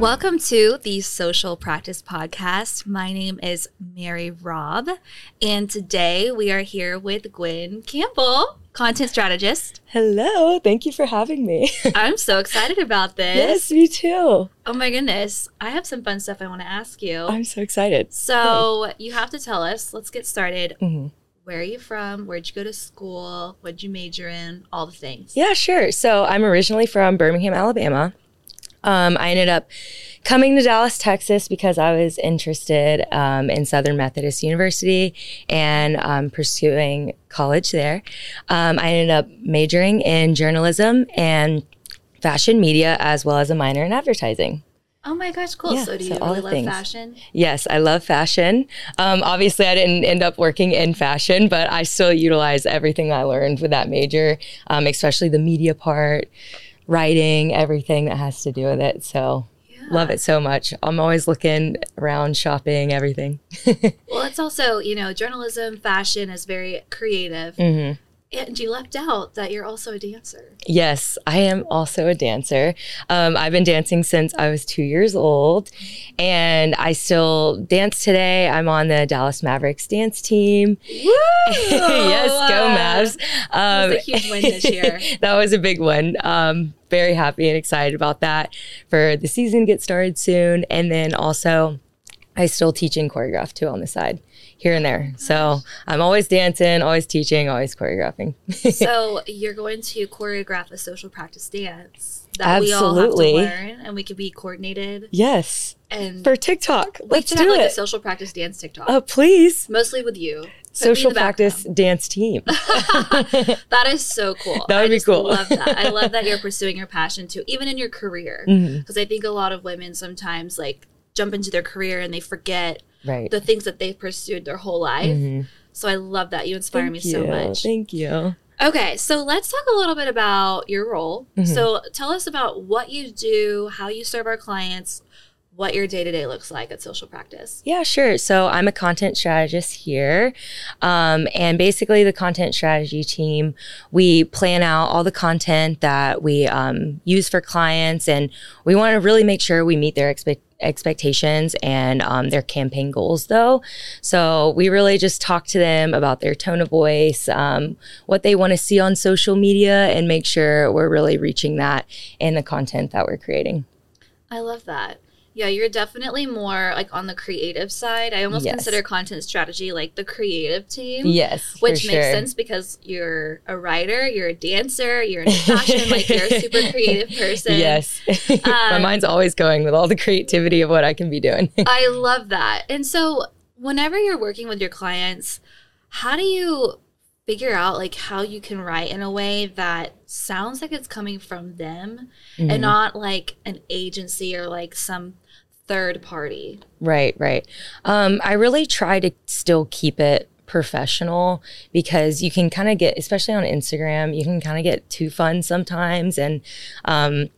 Welcome to the Social Practice Podcast. My name is Mary Robb, and today we are here with Gwin Campbell, content strategist. Hello, thank you for having me. I'm so excited about this. yes, me too. Oh my goodness. I have some fun stuff I want to ask you. I'm so excited. so, you have to tell us, let's get started. Mhm. Where are you from? Where'd you go to school? What'd you major in? All the things. Yeah, sure. So I'm originally from Birmingham, Alabama. Um, I ended up coming to Dallas, Texas because I was interested um, in Southern Methodist University and um, pursuing college there. Um, I ended up majoring in journalism and fashion media as well as a minor in advertising. Oh my gosh, cool. Yeah, so, do you all really love things. fashion? Yes, I love fashion. Um, obviously, I didn't end up working in fashion, but I still utilize everything I learned with that major, um, especially the media part, writing, everything that has to do with it. So, love it so much. I'm always looking around, shopping, everything. Well, it's also, you know, journalism, fashion is very creative. hmm And you left out that you're also a dancer. Yes, I am also a dancer. Um, I've been dancing since I was two years old, and I still dance today. I'm on the Dallas Mavericks dance team. Woo! yes, go Mavs. Um, That was a huge win this year. that was a big one. Um, very happy and excited about that for the season to get started soon. And then also, I still teach and choreograph too on the side here and there. So I'm always dancing, always teaching, always choreographing. so you're going to choreograph a social practice dance that we all Absolutely. have to learn, and we can be coordinated. yes, And for TikTok. we Let's should do have like a social practice dance TikTok, Oh, please. mostly with you. Put Social practice background. dance team. That is so cool. That would I be cool. Love that. I love that you're pursuing your passion too, even in your career. Mm-hmm. Because I think a lot of women sometimes like jump into their career and they forget Right. the things that they've pursued their whole life. Mhm. So I love that. You inspire Thank me you. so much. Thank you. Okay, so let's talk a little bit about your role. Mhm. So tell us about what you do, how you serve our clients, what your day to day looks like at Social Practice. Yeah, sure. So I'm a content strategist here. Um, and basically, the content strategy team, we plan out all the content that we um, use for clients, and we want to really make sure we meet their expect- expectations and um, their campaign goals, though. So we really just talk to them about their tone of voice, um, what they want to see on social media, and make sure we're really reaching that in the content that we're creating. I love that. Yeah, you're definitely more like on the creative side. I almost Yes. consider content strategy like the creative team. Yes, Which makes sure. sense because you're a writer, you're a dancer, you're in fashion, like you're a super creative person. Yes. My Um, mind's always going with all the creativity of what I can be doing. I love that. And so, whenever you're working with your clients, how do you figure out like how you can write in a way that sounds like it's coming from them Mm-hmm. and not like an agency or like some third party? right, right. Um, I really try to still keep it professional because you can kind of get, especially on Instagram, you can kind of get too fun sometimes. And, um,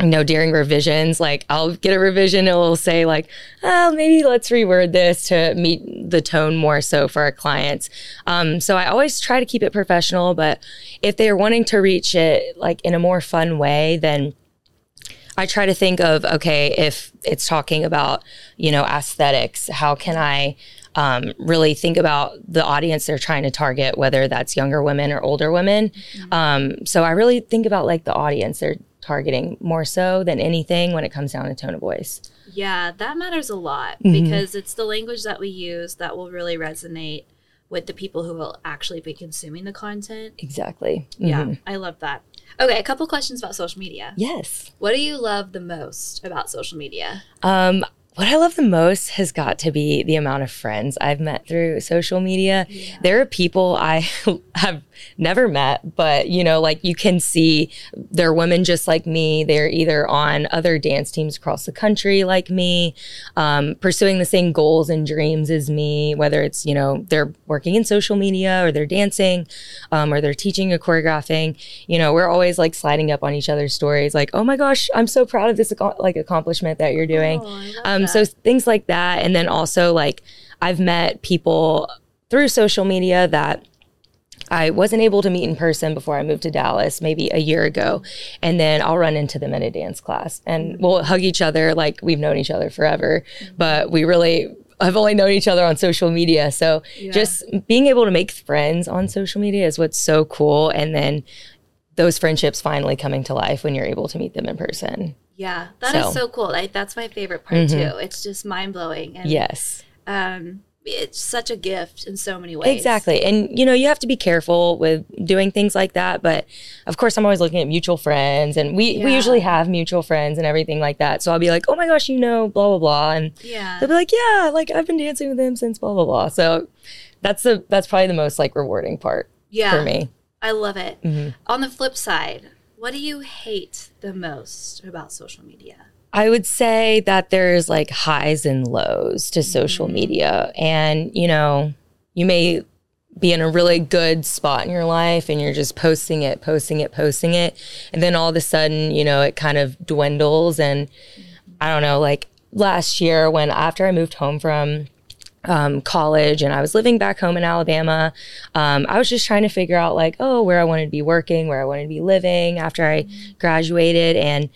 you know, during revisions, like I'll get a revision, it'll say like, oh, maybe let's reword this to meet the tone more so for our clients. Um, so I always try to keep it professional, but if they're wanting to reach it like in a more fun way, then I try to think of okay, if it's talking about you know aesthetics, how can I um, really think about the audience they're trying to target, whether that's younger women or older women. Um, so I really think about like the audience they're targeting more so than anything when it comes down to tone of voice. Yeah, that matters a lot Mm-hmm. because it's the language that we use that will really resonate with the people who will actually be consuming the content. Exactly. Yeah, Mhm. I love that. Okay, a couple questions about social media. Yes. What do you love the most about social media? Um, what I love the most has got to be the amount of friends I've met through social media. There are people I have never met, but you know, like you can see they're women just like me. They're either on other dance teams across the country like me, um, pursuing the same goals and dreams as me, whether it's, you know, they're working in social media or they're dancing um, or they're teaching or choreographing. You know, we're always like sliding up on each other's stories like, oh my gosh, I'm so proud of this like accomplishment that you're doing. Oh, I Um, so things like that. And then also like I've met people through social media that I wasn't able to meet in person before I moved to Dallas, maybe a year ago. And then I'll run into them in a dance class and we'll hug each other like we've known each other forever. But we really I've only known each other on social media. So Yeah. just being able to make friends on social media is what's so cool. And then those friendships finally coming to life when you're able to meet them in person. Yeah, that is So- so cool. Like that's my favorite part too. It's just mind blowing, and Yes. um, it's such a gift in so many ways. Exactly. And you know, you have to be careful with doing things like that, but of course I'm always looking at mutual friends and we we usually have mutual friends and everything like that. So I'll be like, "Oh my gosh, you know, blah blah blah." And Yeah. they'll be like, "Yeah, like I've been dancing with him since blah blah blah." So that's the that's probably the most like rewarding part Yeah. for me. I love it. Mm-hmm. On the flip side, what do you hate the most about social media? I would say that there's like highs and lows to social media. And, you know, you may be in a really good spot in your life and you're just posting it, posting it, posting it. And then all of a sudden, you know, it kind of dwindles. And I don't know, like last year when after I moved home from um, college and I was living back home in Alabama. Um, I was just trying to figure out like, oh, where I wanted to be working, where I wanted to be living after I graduated. And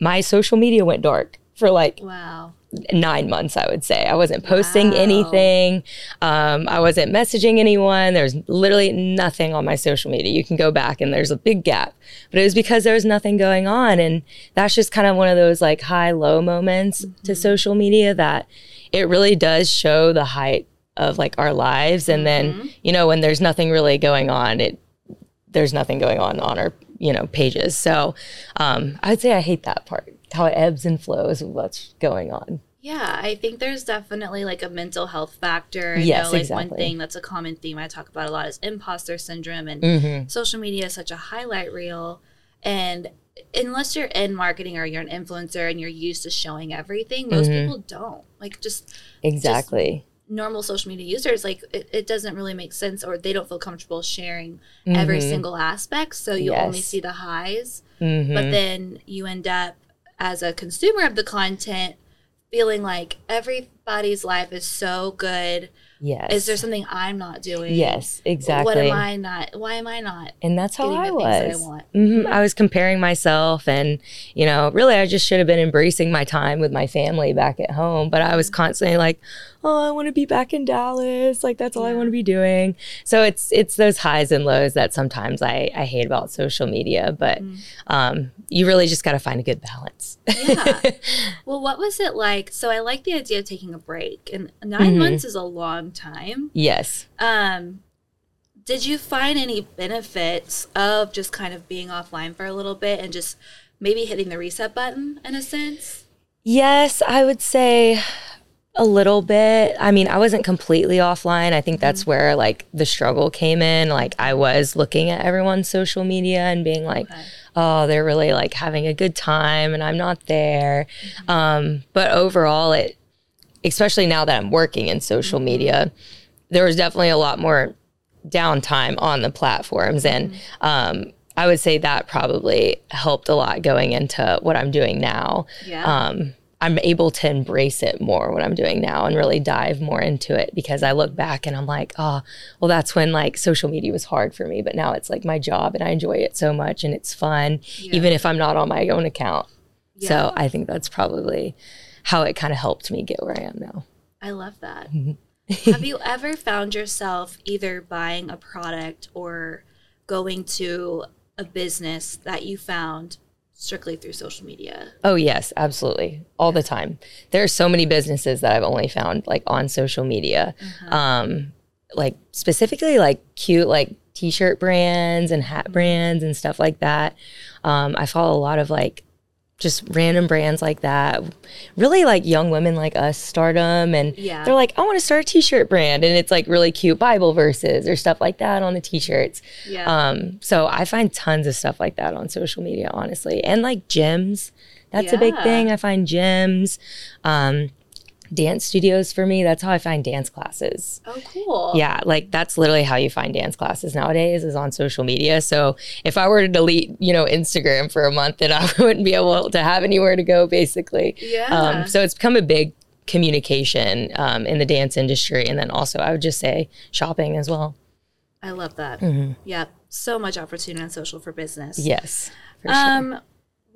my social media went dark for like Wow. Nine months, I would say. I wasn't posting Wow. anything. Um, I wasn't messaging anyone. There's literally nothing on my social media. You can go back and there's a big gap. But it was because there was nothing going on. And that's just kind of one of those like high low moments to social media that it really does show the height of like our lives. And then, you know, when there's nothing really going on, it there's nothing going on on our you know pages so um i'd say i hate that part how it ebbs and flows with what's going on Yeah, I think there's definitely like a mental health factor. I Yes, know, like exactly. one thing that's a common theme I talk about a lot is imposter syndrome and Mm-hmm. social media is such a highlight reel and unless you're in marketing or you're an influencer and you're used to showing everything, most Mm-hmm. people don't. Like just exactly normal social media users, like it, it doesn't really make sense or they don't feel comfortable sharing every single aspect. So you only Mm-hmm. See the highs, Mhm. but then you end up as a consumer of the content feeling like everybody's life is so good. yes Is there something I'm not doing? yes exactly What am I not? Why am I not? and that's how I the things that I was. want? hmm I was comparing myself, and you know, really, I just should have been embracing my time with my family back at home. But I was constantly like, "Oh, I want to be back in Dallas. Like that's all I want to be doing." So it's it's those highs and lows that sometimes I I hate about social media. But Mm. um, you really just got to find a good balance. Yeah. well, what was it like? So I like the idea of taking a break, and 9 Mm-hmm. months is a long time. yes. Um, did you find any benefits of just kind of being offline for a little bit and just maybe hitting the reset button in a sense? Yes, I would say a little bit. I mean, I wasn't completely offline. I think that's where like the struggle came in. Like I was looking at everyone's social media and being like, Okay. oh, they're really like having a good time and I'm not there. Um, but overall it especially now that I'm working in social media, there was definitely a lot more downtime on the platforms and um I would say that probably helped a lot going into what I'm doing now Yeah. um, I'm able to embrace it more what I'm doing now and really dive more into it because I look back and I'm like, oh, well, that's when like social media was hard for me, but now it's like my job and I enjoy it so much and it's fun, Yeah. even if I'm not on my own account. Yeah. So I think that's probably how it kind of helped me get where I am now. I love that. Mm-hmm. Have you ever found yourself either buying a product or going to a business that you found strictly through social media? Oh yes, absolutely. All the time. There are so many businesses that I've only found like on social media. Um like specifically like cute like t-shirt brands and hat brands and stuff like that. Um I follow a lot of like just random brands like that. Really like young women like us start them and Yeah. they're like I want to start a t-shirt brand and it's like really cute Bible verses or stuff like that on the t-shirts. Yeah. Um, so I find tons of stuff like that on social media, honestly, and like gyms. That's a big thing. I find gyms, um, dance studios for me. That's how I find dance classes. oh, cool. Yeah, like that's literally how you find dance classes nowadays is on social media. So if I were to delete, you know, Instagram for a month, then I wouldn't be able to have anywhere to go, basically. Yeah. Um, so it's become a big communication um, in the dance industry, and then also I would just say shopping as well. I love that. hmm Yep. So much opportunity on social for business. Yes. For sure.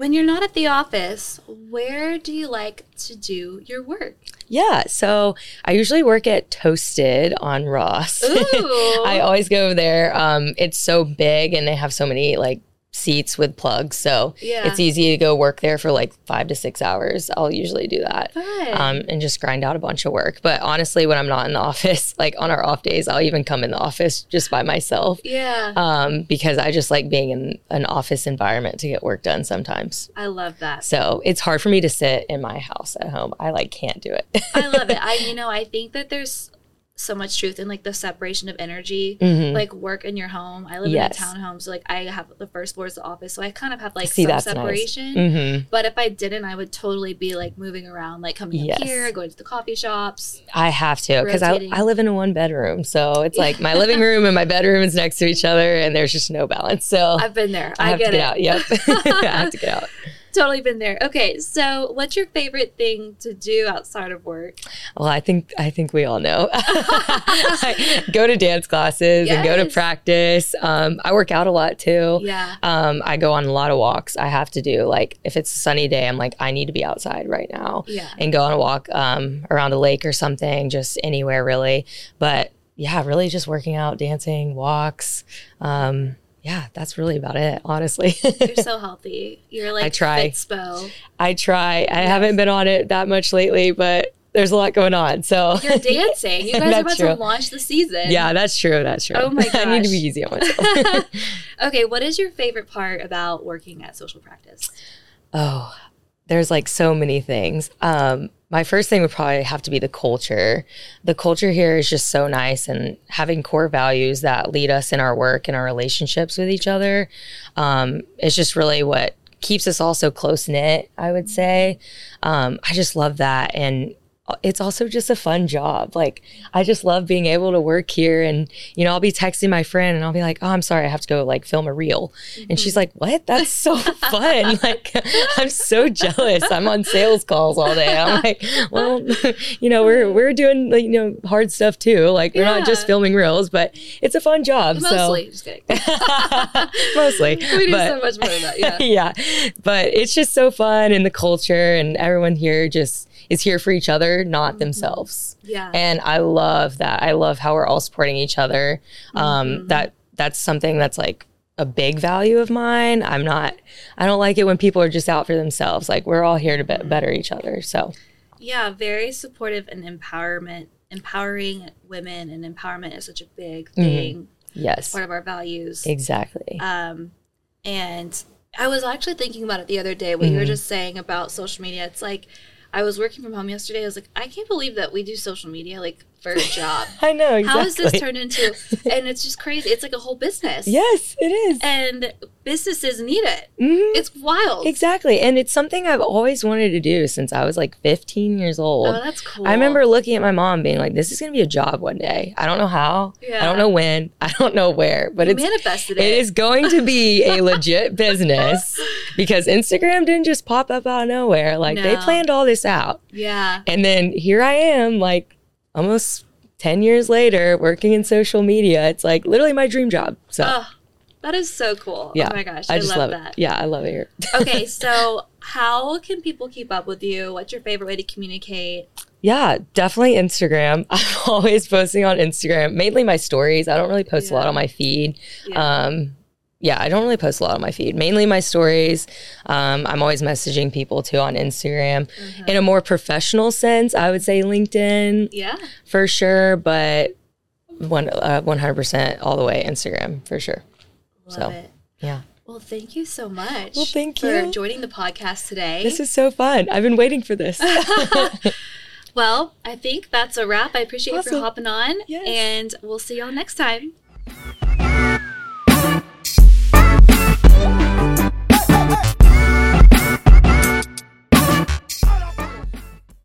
When you're not at the office, where do you like to do your work? Yeah, so I usually work at Toasted on Ross. Ooh. I always go over there. Um, it's so big and they have so many like seats with plugs, so Yeah. it's easy to go work there for like five to six hours. I'll usually do that. Um, and just grind out a bunch of work. But honestly, when I'm not in the office, like on our off days, I'll even come in the office just by myself yeah. um, because I just like being in an office environment to get work done sometimes. I love that. So it's hard for me to sit in my house at home. I like can't do it. I love it. I you know, I think that there's so much truth in like the separation of energy. Mhm. Like work in your home. I live Yes. in a townhome, so like I have the first floor is the office, so I kind of have like See, some that's nice. separation. Mhm. But if I didn't, I would totally be like moving around, like coming Yes. up here, going to the coffee shops. I have to because I, I live in a one bedroom. So it's like my living room and my bedroom is next to each other and there's just no balance. So I've been there. I I, have get to get it. out. Yep. I have to get out. totally been there. Okay, so what's your favorite thing to do outside of work? Well, I think I think we all know. Go to dance classes and go to practice. Um, I work out a lot too. Yeah. Um, I go on a lot of walks. I have to do like if it's a sunny day, I'm like I need to be outside right now Yeah. and go on a walk um, around a lake or something, just anywhere really. But yeah, really just working out, dancing, walks. Um, yeah, that's really about it, honestly. You're so healthy. You're like I try. Fitspo. I try. I haven't been on it that much lately, but there's a lot going on. So You're dancing. You guys are about true. to launch the season. Yeah, that's true. That's true. Oh my god, I need to be easy on myself. okay, what is your favorite part about working at social practice? oh, there's like so many things. Um, my first thing would probably have to be the culture. The culture here is just so nice and having core values that lead us in our work and our relationships with each other. Um, it's just really what keeps us all so close knit, I would say. Um, I just love that. And it's also just a fun job. Like I just love being able to work here and you know, I'll be texting my friend and I'll be like, "Oh, I'm sorry, I have to go like film a reel." And she's like, "What? That's so fun." like I'm so jealous. I'm on sales calls all day. I'm like, "Well, you know, we're we're doing like, you know, hard stuff too. Like we're not just filming reels, but it's a fun job." Mostly. Just kidding. So mostly. we do but- so much more than that. Yeah. yeah. But it's just so fun and the culture and everyone here just is here for each other, not mm-hmm. themselves. Yeah. And I love that. I love how we're all supporting each other. Um, mm-hmm. That that's something that's like a big value of mine. I'm not. I don't like it when people are just out for themselves. Like we're all here to be- mm-hmm. better each other. So Yeah, very supportive and empowerment, empowering women and empowerment is such a big thing, yes, part of our values. exactly. Um, and I was actually thinking about it the other day, what you were just saying about social media. It's like I was working from home yesterday. I was like, I can't believe that we do social media like for a job. I know exactly. How has this turned into? And it's just crazy. It's like a whole business. Yes, it is. And businesses need it. Mhm. It's wild. Exactly. And it's something I've always wanted to do since I was like 15 years old. Oh, that's cool. I remember looking at my mom being like, this is going to be a job one day. I don't know how. I don't know when. I don't know where, but You it's manifested it. it is going to be a legit business because Instagram didn't just pop up out of nowhere. Like they planned all this out. Yeah. And then here I am like almost 10 years later working in social media. It's like literally my dream job. So Oh, that is so cool. yeah. Oh my gosh. I I, just love, love, that. Yeah, I love it here. okay, so how can people keep up with you? What's your favorite way to communicate? Yeah, definitely Instagram. I'm always posting on Instagram, mainly my stories. I don't really post a lot on my feed. Yeah. Um, yeah, I don't really post a lot on my feed, mainly my stories. Um, I'm always messaging people too on Instagram. Mm-hmm. In a more professional sense, I would say LinkedIn yeah. for sure, but one, uh, 100% all the way Instagram for sure. Love so, it. yeah. Well, thank you so much. Well, thank you for joining the podcast today. This is so fun. I've been waiting for this. well, I think that's a wrap. I appreciate awesome. you for hopping on, yes. and we'll see y'all next time.